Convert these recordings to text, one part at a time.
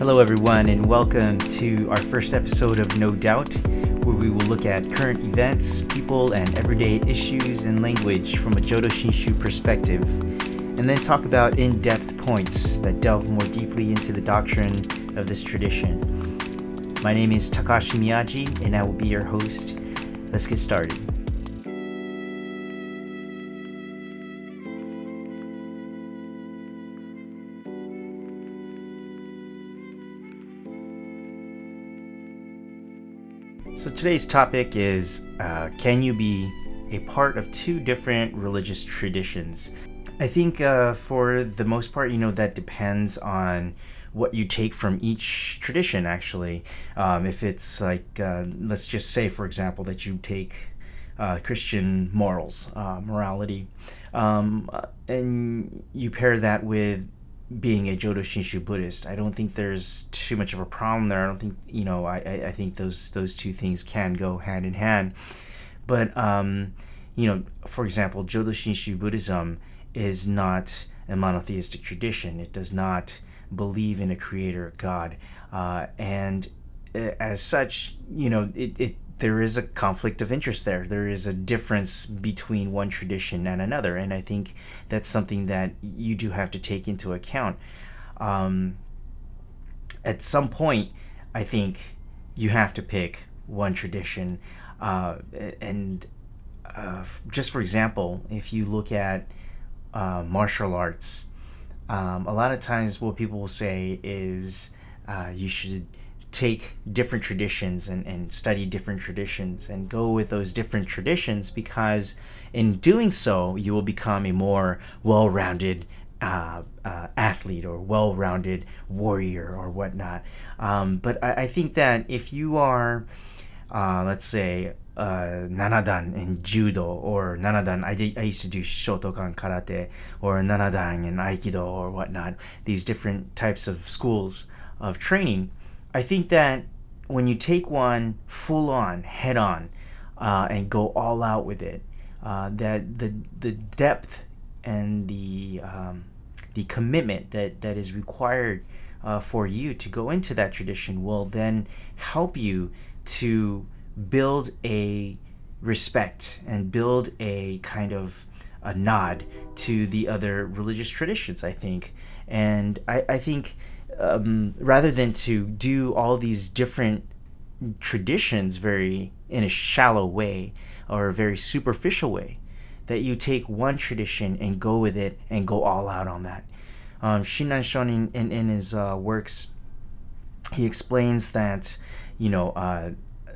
Hello, everyone, and welcome to our first episode of No Doubt, where we will look at current events, people, and everyday issues and language from a Jodo Shinshu perspective, and then talk about in depth points that delve more deeply into the doctrine of this tradition. My name is Takashi Miyaji, and I will be your host. Let's get started. So today's topic is uh, can you be a part of two different religious traditions? I think uh, for the most part, you know, that depends on what you take from each tradition, actually. Um, if it's like, uh, let's just say, for example, that you take uh, Christian morals, uh, morality, um, and you pair that with being a Jodo Shinshu Buddhist. I don't think there's too much of a problem there. I don't think you know. I, I think those those two things can go hand in hand. But um, you know, for example, Jodo Shinshu Buddhism is not a monotheistic tradition. It does not believe in a creator God, uh, and uh, as such, you know, it, it there is a conflict of interest there. There is a difference between one tradition and another, and I think that's something that you do have to take into account. Um, at some point, I think you have to pick one tradition, uh, and uh, just for example, if you look at uh, martial arts, um, a lot of times what people will say is uh, you should take different traditions and, and study different traditions and go with those different traditions because in doing so you will become a more well-rounded uh, uh, athlete or well-rounded warrior or whatnot. Um, but I, I, think that if you are uh, let's say uh, nanadan in judo or nanadan I, did, I used to do shotokan karate or nanadan in aikido or whatnot these different types of schools of training I think that when you take one full on, head on, uh, and go all out with it, uh, that the the depth and the um, the commitment that that is required uh, for you to go into that tradition will then help you to build a respect and build a kind of a nod to the other religious traditions. I think, and I, I think um, rather than to do all these different traditions very in a shallow way or a very superficial way, that you take one tradition and go with it and go all out on that. Um, Shinran Shonin in, in his uh, works, he explains that, you know, uh,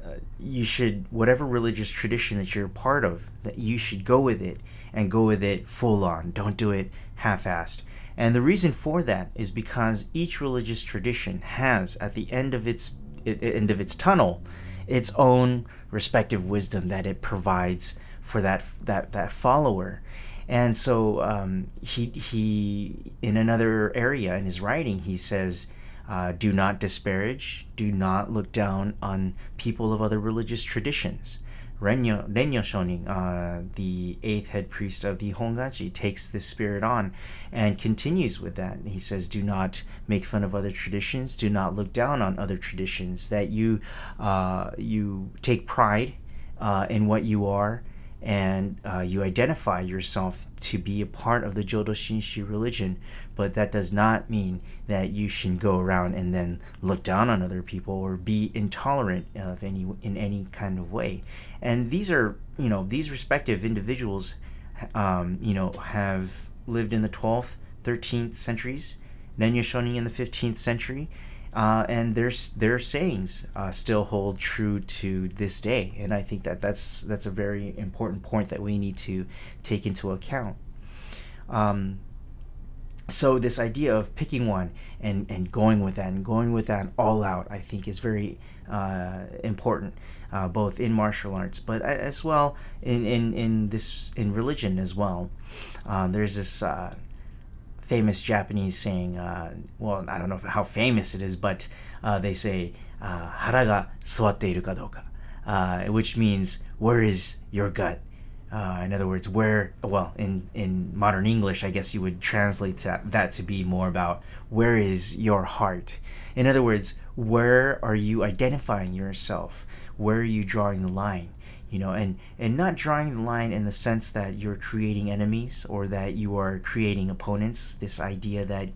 uh, you should whatever religious tradition that you're part of that you should go with it and go with it full on don't do it half-assed and the reason for that is because each religious tradition has, at the end of its end of its tunnel, its own respective wisdom that it provides for that that that follower. And so um, he he in another area in his writing he says, uh, "Do not disparage, do not look down on people of other religious traditions." Rennyo, Rennyo Shonin, uh, the eighth head priest of the Honganji, takes this spirit on and continues with that. He says, Do not make fun of other traditions, do not look down on other traditions, that you, uh, you take pride uh, in what you are and uh, you identify yourself to be a part of the Jodo Shinshu religion, but that does not mean that you should go around and then look down on other people or be intolerant of any in any kind of way. And these are, you know, these respective individuals, um, you know, have lived in the 12th, 13th centuries, Rennyo Shonin in the 15th century, uh, and their their sayings uh, still hold true to this day. And I think that that's that's a very important point that we need to take into account. Um, so this idea of picking one and, and going with that and going with that all out, I think, is very uh, important, uh, both in martial arts, but as well in, in, in this in religion as well. Um, there's this uh, famous Japanese saying, uh, well, I don't know how famous it is, but uh, they say, uh, hara ga suwatte iru ka douka, uh, which means, where is your gut? Uh, in other words, where, well, in, in modern English, I guess you would translate that, that to be more about where is your heart? In other words, where are you identifying yourself? Where are you drawing the line? You know, and, and not drawing the line in the sense that you're creating enemies or that you are creating opponents, this idea that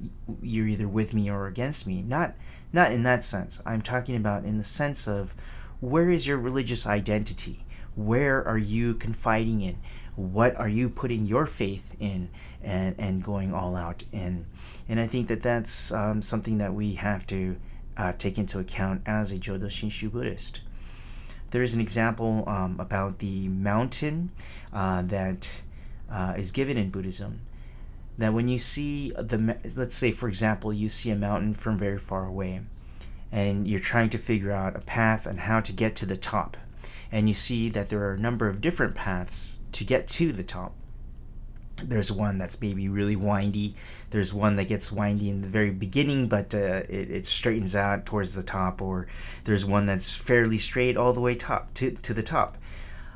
you're either with me or against me. Not, not in that sense. I'm talking about in the sense of where is your religious identity? where are you confiding in what are you putting your faith in and and going all out in and i think that that's um, something that we have to uh, take into account as a jodo shinshu buddhist there is an example um, about the mountain uh, that uh, is given in buddhism that when you see the let's say for example you see a mountain from very far away and you're trying to figure out a path and how to get to the top and you see that there are a number of different paths to get to the top. There's one that's maybe really windy. There's one that gets windy in the very beginning, but uh, it, it straightens out towards the top. Or there's one that's fairly straight all the way top to, to the top.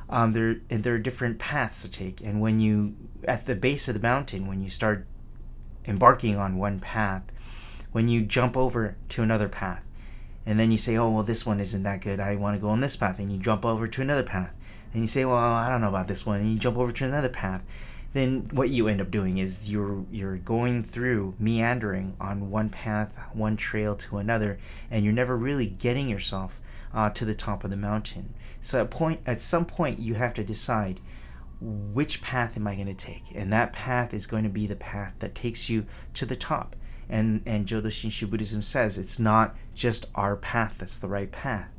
Um, there and there are different paths to take. And when you at the base of the mountain, when you start embarking on one path, when you jump over to another path, and then you say, oh, well, this one isn't that good. I want to go on this path. And you jump over to another path. And you say, well, I don't know about this one. And you jump over to another path. Then what you end up doing is you're you're going through meandering on one path, one trail to another, and you're never really getting yourself uh, to the top of the mountain. So at point at some point you have to decide which path am I going to take, and that path is going to be the path that takes you to the top and and Jodo Shinshu Buddhism says it's not just our path that's the right path.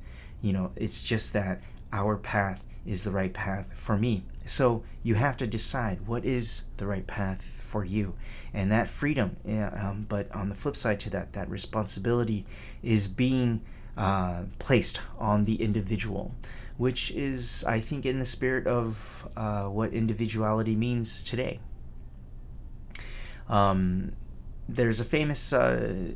You know, it's just that our path is the right path for me. So you have to decide what is the right path for you, and that freedom. Um, but on the flip side to that, that responsibility is being uh, placed on the individual, which is, I think, in the spirit of uh, what individuality means today. Um, there's a famous uh,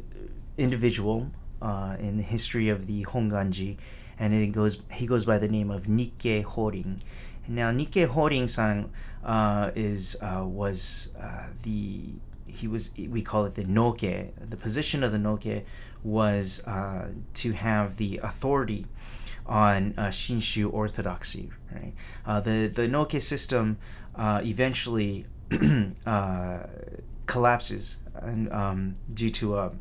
individual uh, in the history of the Honganji, and it goes he goes by the name of Nikke Horin. Now Nikke Horin-san uh, is uh, was uh, the he was we call it the noke. The position of the noke was uh, to have the authority on Shinshu orthodoxy. Right, the the noke system eventually collapses and um, due to a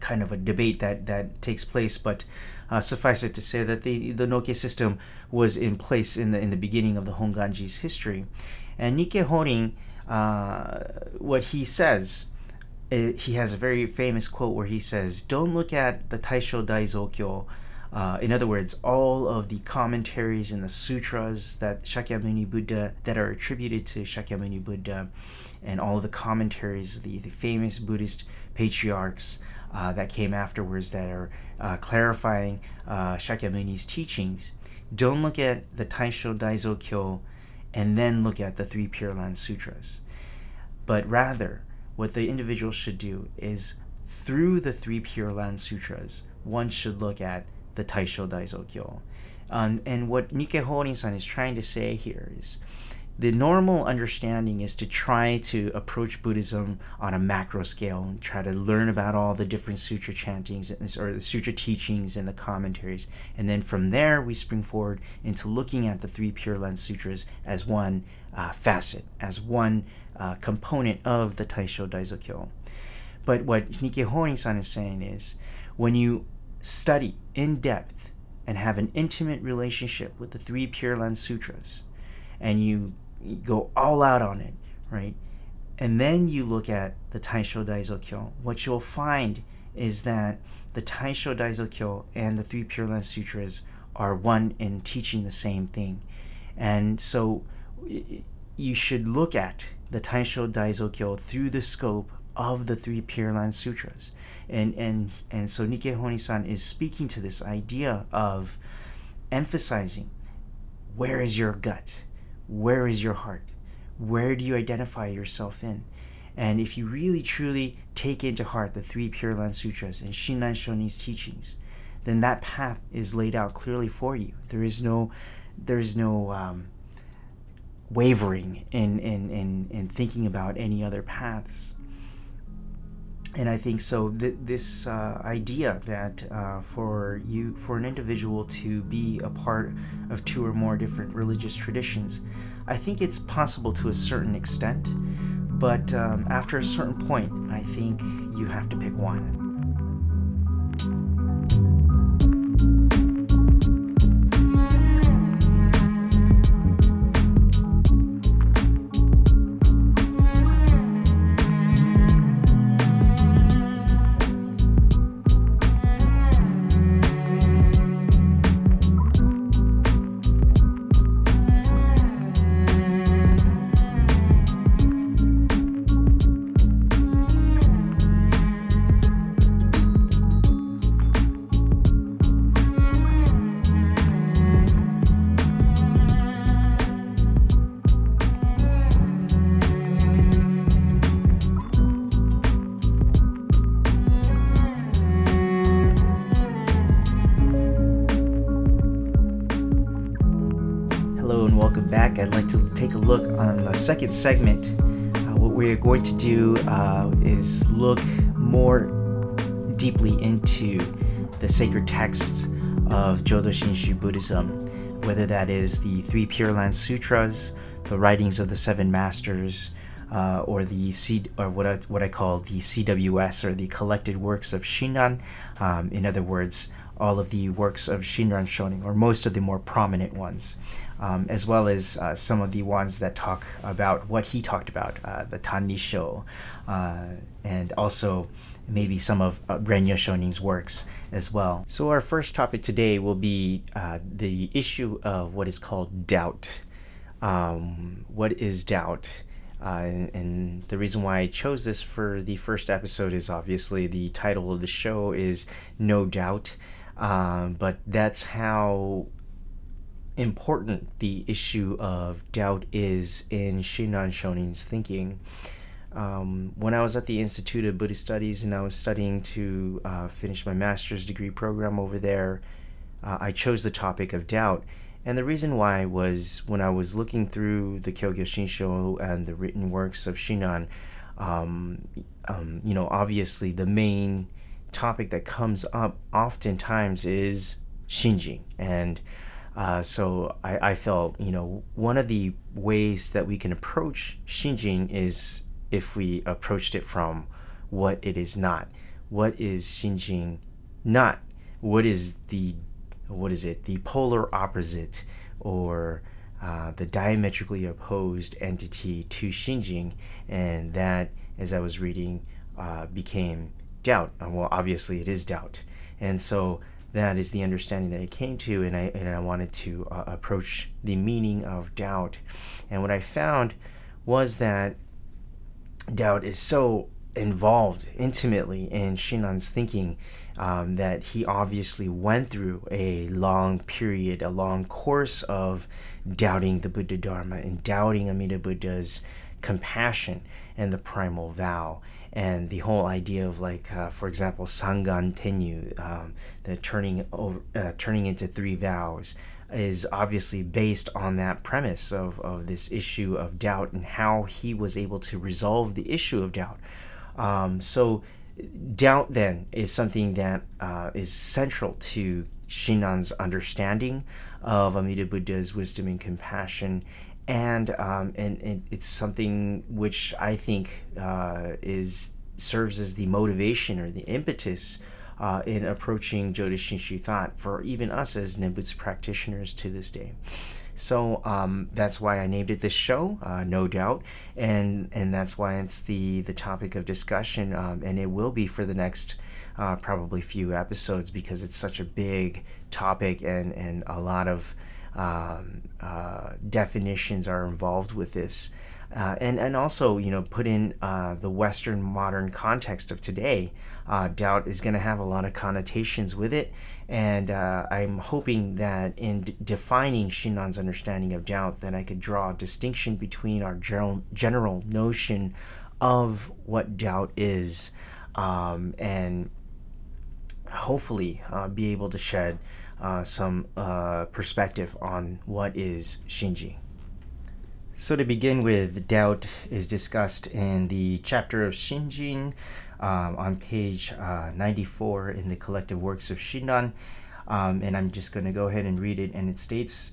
kind of a debate that that takes place. But uh, suffice it to say that the the Noke system was in place in the in the beginning of the Honganji's history, and Nikke Horin, uh, what he says. It, he has a very famous quote where he says, "Don't look at the Taisho Daizokyo." Uh, in other words, all of the commentaries and the sutras that Shakyamuni Buddha that are attributed to Shakyamuni Buddha and all of the commentaries, the, the famous Buddhist patriarchs uh, that came afterwards that are uh, clarifying uh, Shakyamuni's teachings, don't look at the Taisho Daizo Kyo and then look at the three Pure Land Sutras. But rather, what the individual should do is through the three Pure Land Sutras, one should look at the Taisho Daizo Kyo. Um, and what Nikke Horin-san is trying to say here is the normal understanding is to try to approach Buddhism on a macro scale and try to learn about all the different sutra chantings or the sutra teachings and the commentaries. And then from there, we spring forward into looking at the three Pure Land Sutras as one uh, facet, as one uh, component of the Taisho Daizokyo. But what Nikke Horin-san is saying is when you study in depth and have an intimate relationship with the three Pure Land Sutras, and you go all out on it, right? And then you look at the Taisho Daizokyo. What you'll find is that the Taisho Daizokyo and the Three Pure Land Sutras are one in teaching the same thing. And so you should look at the Taisho Daizokyo through the scope of the three Pure Land Sutras. And and and so Nikke Horin-san is speaking to this idea of emphasizing where is your gut? Where is your heart? Where do you identify yourself in? And if you really truly take into heart the three Pure Land Sutras and Shinran Shonin's teachings, then that path is laid out clearly for you. There is no, there is no um, wavering in, in, in, in thinking about any other paths. And I think so. Th- this uh, idea that uh, for you, for an individual to be a part of two or more different religious traditions, I think it's possible to a certain extent. But um, after a certain point, I think you have to pick one. Second segment. Uh, what we're going to do uh, is look more deeply into the sacred texts of Jodo Shinshu Buddhism, whether that is the Three Pure Land Sutras, the writings of the Seven Masters, uh, or the C, or what I, what I call the CWS, or the collected works of Shinran. Um, in other words, all of the works of Shinran Shonin, or most of the more prominent ones um, as well as uh, some of the ones that talk about what he talked about, uh, the Tanisho, uh, and also maybe some of uh, Shonin's works as well. So our first topic today will be uh, the issue of what is called doubt. Um, what is doubt? Uh, and the reason why I chose this for the first episode is obviously the title of the show is No Doubt. Um, but that's how important the issue of doubt is in Shinran Shonin's thinking. Um, when I was at the Institute of Buddhist Studies and I was studying to uh, finish my master's degree program over there, uh, I chose the topic of doubt. And the reason why was when I was looking through the Kyogyo Shinsho and the written works of Shinran, um, um, you know, obviously the main topic that comes up oftentimes is Shinjin. And uh, so I, I felt, you know, one of the ways that we can approach Shinjin is if we approached it from what it is not. What is Shinjin not? What is the, what is it? The polar opposite or uh, the diametrically opposed entity to Shinjin. And that, as I was reading, uh, became doubt. Well, obviously it is doubt. And so that is the understanding that I came to, and I and I wanted to uh, approach the meaning of doubt. And what I found was that doubt is so involved intimately in Shinran's thinking um, that he obviously went through a long period, a long course of doubting the Buddha Dharma and doubting Amida Buddha's compassion and the primal vow. And the whole idea of like uh, for example sangan tennyu um, the turning over uh, turning into three vows is obviously based on that premise of, of this issue of doubt and how he was able to resolve the issue of doubt. Um, so doubt then is something that uh, is central to Shinran's understanding of Amida Buddha's wisdom and compassion and um, and, and it's something which I think uh, is serves as the motivation or the impetus uh, in approaching Jodo Shinshu thought for even us as Nembutsu practitioners to this day. So um, that's why I named it this show, uh, no doubt, and and that's why it's the the topic of discussion, um, and it will be for the next uh, probably few episodes because it's such a big topic and and a lot of um, uh, definitions are involved with this. Uh, and, and also, you know, put in uh, the Western modern context of today, uh, doubt is going to have a lot of connotations with it. And uh, I'm hoping that in d- defining Shinran's understanding of doubt, that I could draw a distinction between our general, general notion of what doubt is um, and hopefully uh, be able to shed uh, some uh, perspective on what is Shinjin. So, to begin with, doubt is discussed in the chapter of Shinjin um, on page uh, 94 in the collective works of Shinran. Um, and I'm just going to go ahead and read it. And it states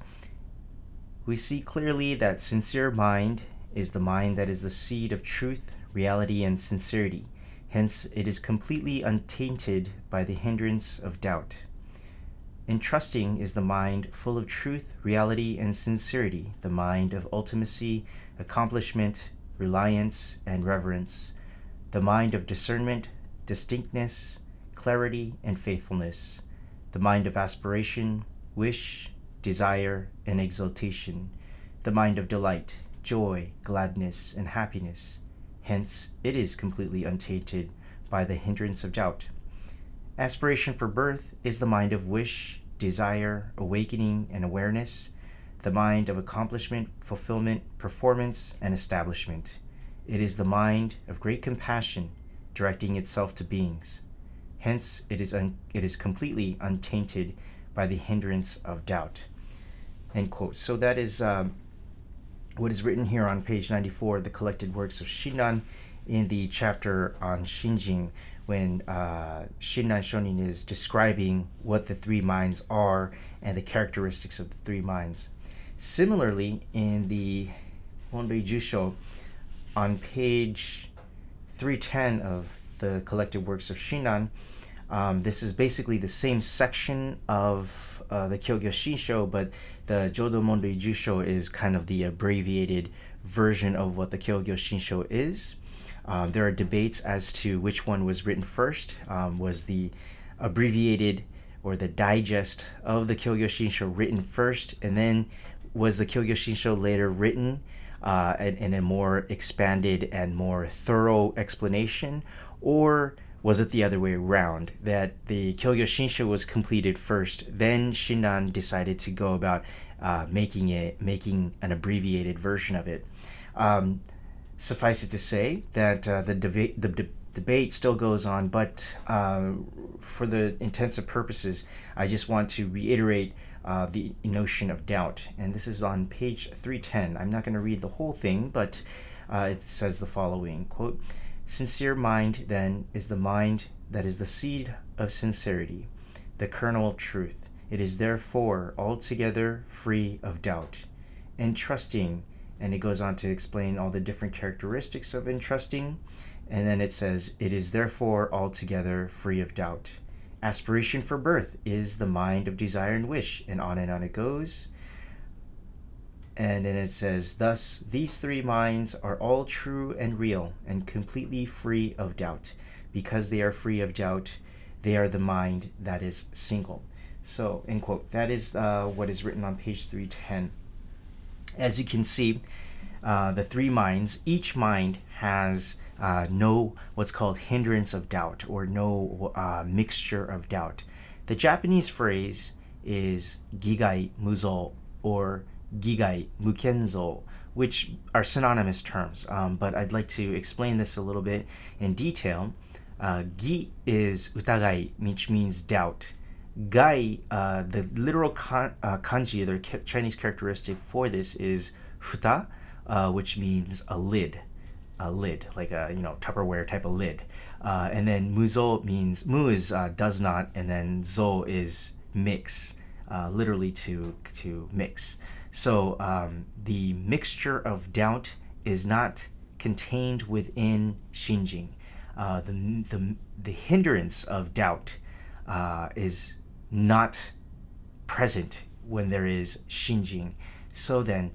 We see clearly that sincere mind is the mind that is the seed of truth, reality, and sincerity. Hence, it is completely untainted by the hindrance of doubt. Entrusting is the mind full of truth, reality, and sincerity, the mind of ultimacy, accomplishment, reliance, and reverence, the mind of discernment, distinctness, clarity, and faithfulness, the mind of aspiration, wish, desire, and exultation, the mind of delight, joy, gladness, and happiness. Hence, it is completely untainted by the hindrance of doubt. Aspiration for birth is the mind of wish, desire, awakening, and awareness, the mind of accomplishment, fulfillment, performance, and establishment. It is the mind of great compassion, directing itself to beings. Hence, it is, un- it is completely untainted by the hindrance of doubt. End quote. So that is um, what is written here on page 94 of the collected works of Shinran in the chapter on Shinjin, when uh, Shinran Shonin is describing what the three minds are and the characteristics of the three minds. Similarly, in the Monrui Jusho, on page 310 of the collected works of Shinran, um, this is basically the same section of uh, the Kyogyo Shinsho, but the Jodo Monrui Jusho is kind of the abbreviated version of what the Kyogyo Shinsho is. Um, there are debates as to which one was written first. Um, was the abbreviated or the digest of the Kyogyo Shinsho written first, and then was the Kyogyo Shinsho later written uh, in, in a more expanded and more thorough explanation, or was it the other way around that the Kyogyo Shinsho was completed first, then Shinran decided to go about uh, making it making an abbreviated version of it. Um, suffice it to say that uh, the, deba- the de- debate still goes on, but uh, for the intensive purposes, I just want to reiterate uh, the notion of doubt. And this is on page 310. I'm not going to read the whole thing, but uh, it says the following quote, Sincere mind, then, is the mind that is the seed of sincerity, the kernel of truth. It is therefore altogether free of doubt. And trusting and it goes on to explain all the different characteristics of entrusting. And then it says, It is therefore altogether free of doubt. Aspiration for birth is the mind of desire and wish, and on and on it goes. And then it says, Thus, these three minds are all true and real and completely free of doubt. Because they are free of doubt, they are the mind that is single. So, end quote. That is uh, what is written on page 310. As you can see, uh, the three minds, each mind has uh, no what's called hindrance of doubt or no uh, mixture of doubt. The Japanese phrase is gigai muzo or gigai mukenzo, which are synonymous terms, um, but I'd like to explain this a little bit in detail. Uh, gi is utagai, which means doubt. Gai, uh, the literal kan, uh, kanji, the Chinese characteristic for this is futa, uh, which means a lid, a lid, like a you know Tupperware type of lid. Uh, and then muzo means mu is uh, does not, and then zo is mix, uh, literally to to mix. So um, the mixture of doubt is not contained within shinjin. the, the the hindrance of doubt is not present when there is shinjin. So then,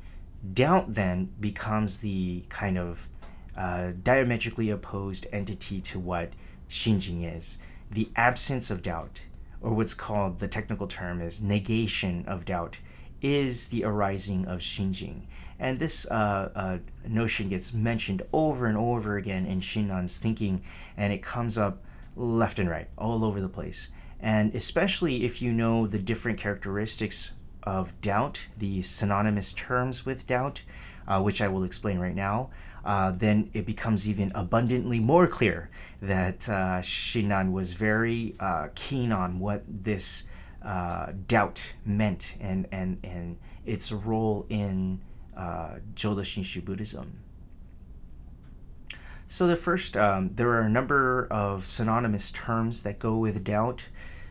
doubt then becomes the kind of uh, diametrically opposed entity to what shinjin is. The absence of doubt, or what's called the technical term is negation of doubt, is the arising of shinjin. And this uh, uh, notion gets mentioned over and over again in Shinran's thinking, and it comes up left and right, all over the place. And especially if you know the different characteristics of doubt, the synonymous terms with doubt, uh, which I will explain right now, uh, then it becomes even abundantly more clear that uh, Shinran was very uh, keen on what this uh, doubt meant and, and, and its role in uh, Jodo Shinshu Buddhism. So the first, um, there are a number of synonymous terms that go with doubt.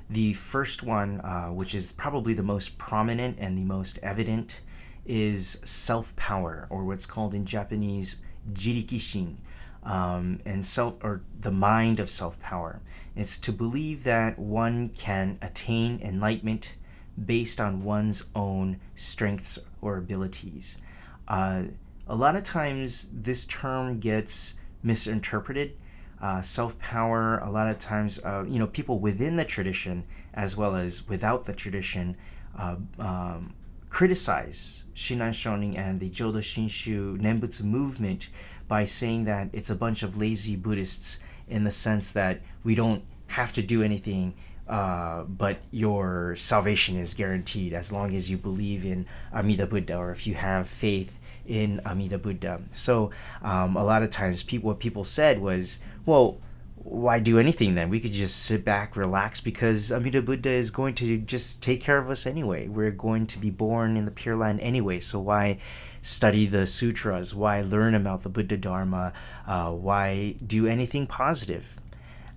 The first one, uh, which is probably the most prominent and the most evident, is self power, or what's called in Japanese jirikishin, um, and self or the mind of self power. It's to believe that one can attain enlightenment based on one's own strengths or abilities. Uh, a lot of times, this term gets misinterpreted. Uh, self power, a lot of times, uh, you know, people within the tradition as well as without the tradition uh, um, criticize Shinran Shonin and the Jodo Shinshu Nembutsu movement by saying that it's a bunch of lazy Buddhists in the sense that we don't have to do anything uh, but your salvation is guaranteed as long as you believe in Amida Buddha or if you have faith in Amida Buddha. So um, a lot of times, people what people said was, well. Why do anything then? We could just sit back, relax, because Amida Buddha is going to just take care of us anyway. We're going to be born in the Pure Land anyway, so why study the sutras? Why learn about the Buddha Dharma? Uh, why do anything positive?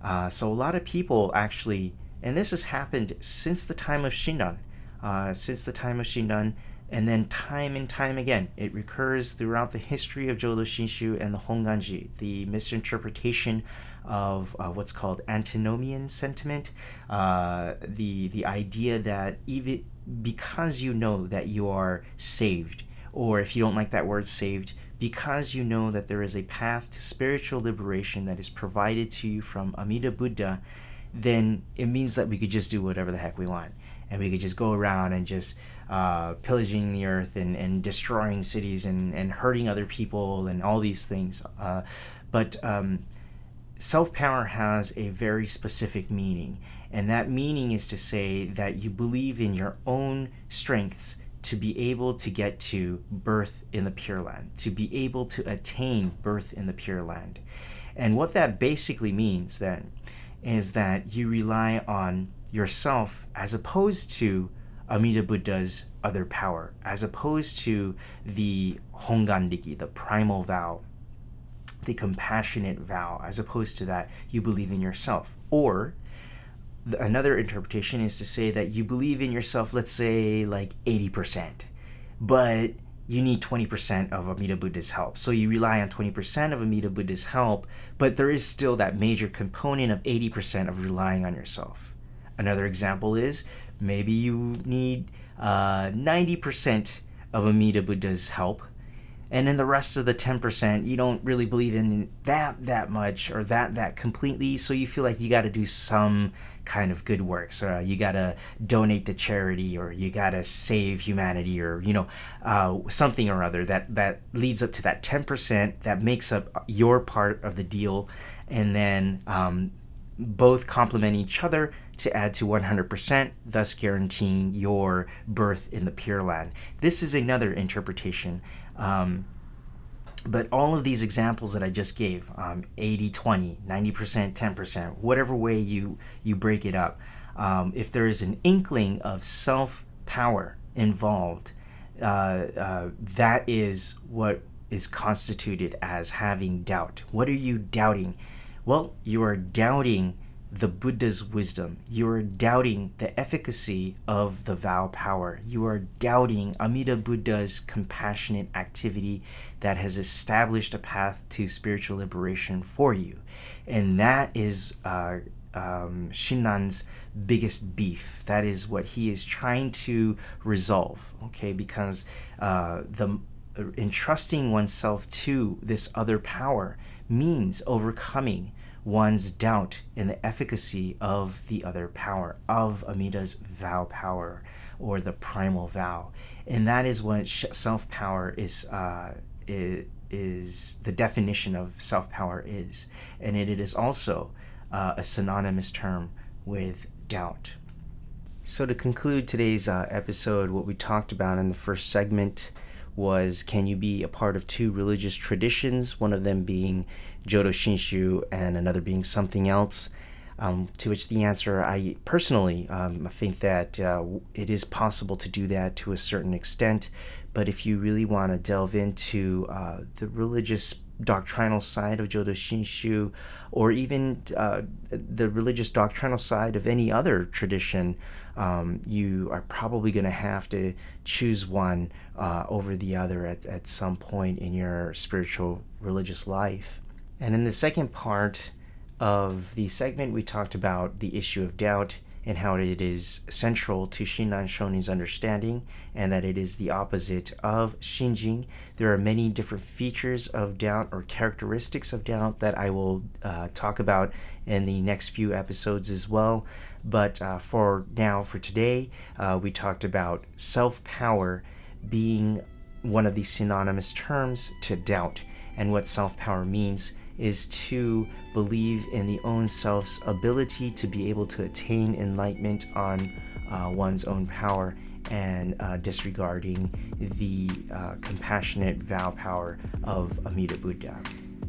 Uh, so a lot of people actually and this has happened since the time of Shinran. Uh, since the time of Shinran, and then time and time again, it recurs throughout the history of Jodo Shinshu and the Honganji, the misinterpretation of uh, what's called antinomian sentiment, uh, the the idea that even because you know that you are saved, or if you don't like that word saved, because you know that there is a path to spiritual liberation that is provided to you from Amida Buddha, then it means that we could just do whatever the heck we want. And we could just go around and just uh, pillaging the earth and, and destroying cities and, and hurting other people and all these things. Uh, but um, self power has a very specific meaning. And that meaning is to say that you believe in your own strengths to be able to get to birth in the Pure Land, to be able to attain birth in the Pure Land. And what that basically means then is that you rely on yourself as opposed to Amida Buddha's other power, as opposed to the Honganriki, the primal vow, the compassionate vow, as opposed to that, you believe in yourself. Or another interpretation is to say that you believe in yourself, let's say like 80%, but you need 20% of Amida Buddha's help. So you rely on 20% of Amida Buddha's help, but there is still that major component of 80% of relying on yourself. Another example is maybe you need uh, 90% of Amida Buddha's help, and then the rest of the 10% you don't really believe in that that much or that that completely so you feel like you got to do some kind of good works. Uh, you got to donate to charity or you got to save humanity or you know uh, something or other that that leads up to that 10% that makes up your part of the deal and then um, both complement each other to add to 100%, thus guaranteeing your birth in the Pure Land. This is another interpretation um, but all of these examples that I just gave um, 80 20, 90%, 10%, whatever way you, you break it up, um, if there is an inkling of self power involved, uh, uh, that is what is constituted as having doubt. What are you doubting? Well, you are doubting the Buddha's wisdom. You are doubting the efficacy of the vow power. You are doubting Amida Buddha's compassionate activity that has established a path to spiritual liberation for you. And that is uh, um, Shinran's biggest beef. That is what he is trying to resolve, okay? Because uh, the entrusting oneself to this other power means overcoming one's doubt in the efficacy of the other power, of Amida's vow power or the primal vow. And that is what self power is, uh, is, is, the definition of self power is. And it, it is also uh, a synonymous term with doubt. So, to conclude today's uh, episode, what we talked about in the first segment was can you be a part of two religious traditions, one of them being Jodo Shinshu and another being something else. Um, to which the answer, I personally um, think that uh, it is possible to do that to a certain extent. But if you really want to delve into uh, the religious doctrinal side of Jodo Shinshu, or even uh, the religious doctrinal side of any other tradition, um, you are probably going to have to choose one uh, over the other at, at some point in your spiritual religious life. And in the second part of the segment, we talked about the issue of doubt and how it is central to Shinran Shonin's understanding and that it is the opposite of Shinjin. There are many different features of doubt or characteristics of doubt that I will uh, talk about in the next few episodes as well. But uh, for now, for today, uh, we talked about self power being one of the synonymous terms to doubt and what self power means is to believe in the own self's ability to be able to attain enlightenment on uh, one's own power and uh, disregarding the uh, compassionate vow power of Amida Buddha.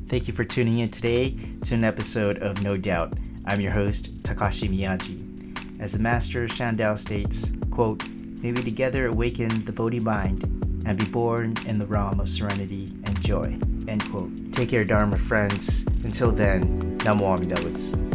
Thank you for tuning in today to an episode of No Doubt. I'm your host, Takashi Miyaji. As the master Shandao states, quote, May we together awaken the Bodhi mind and be born in the realm of serenity and joy. End quote. Take care, Dharma friends. Until then, Namo Amida.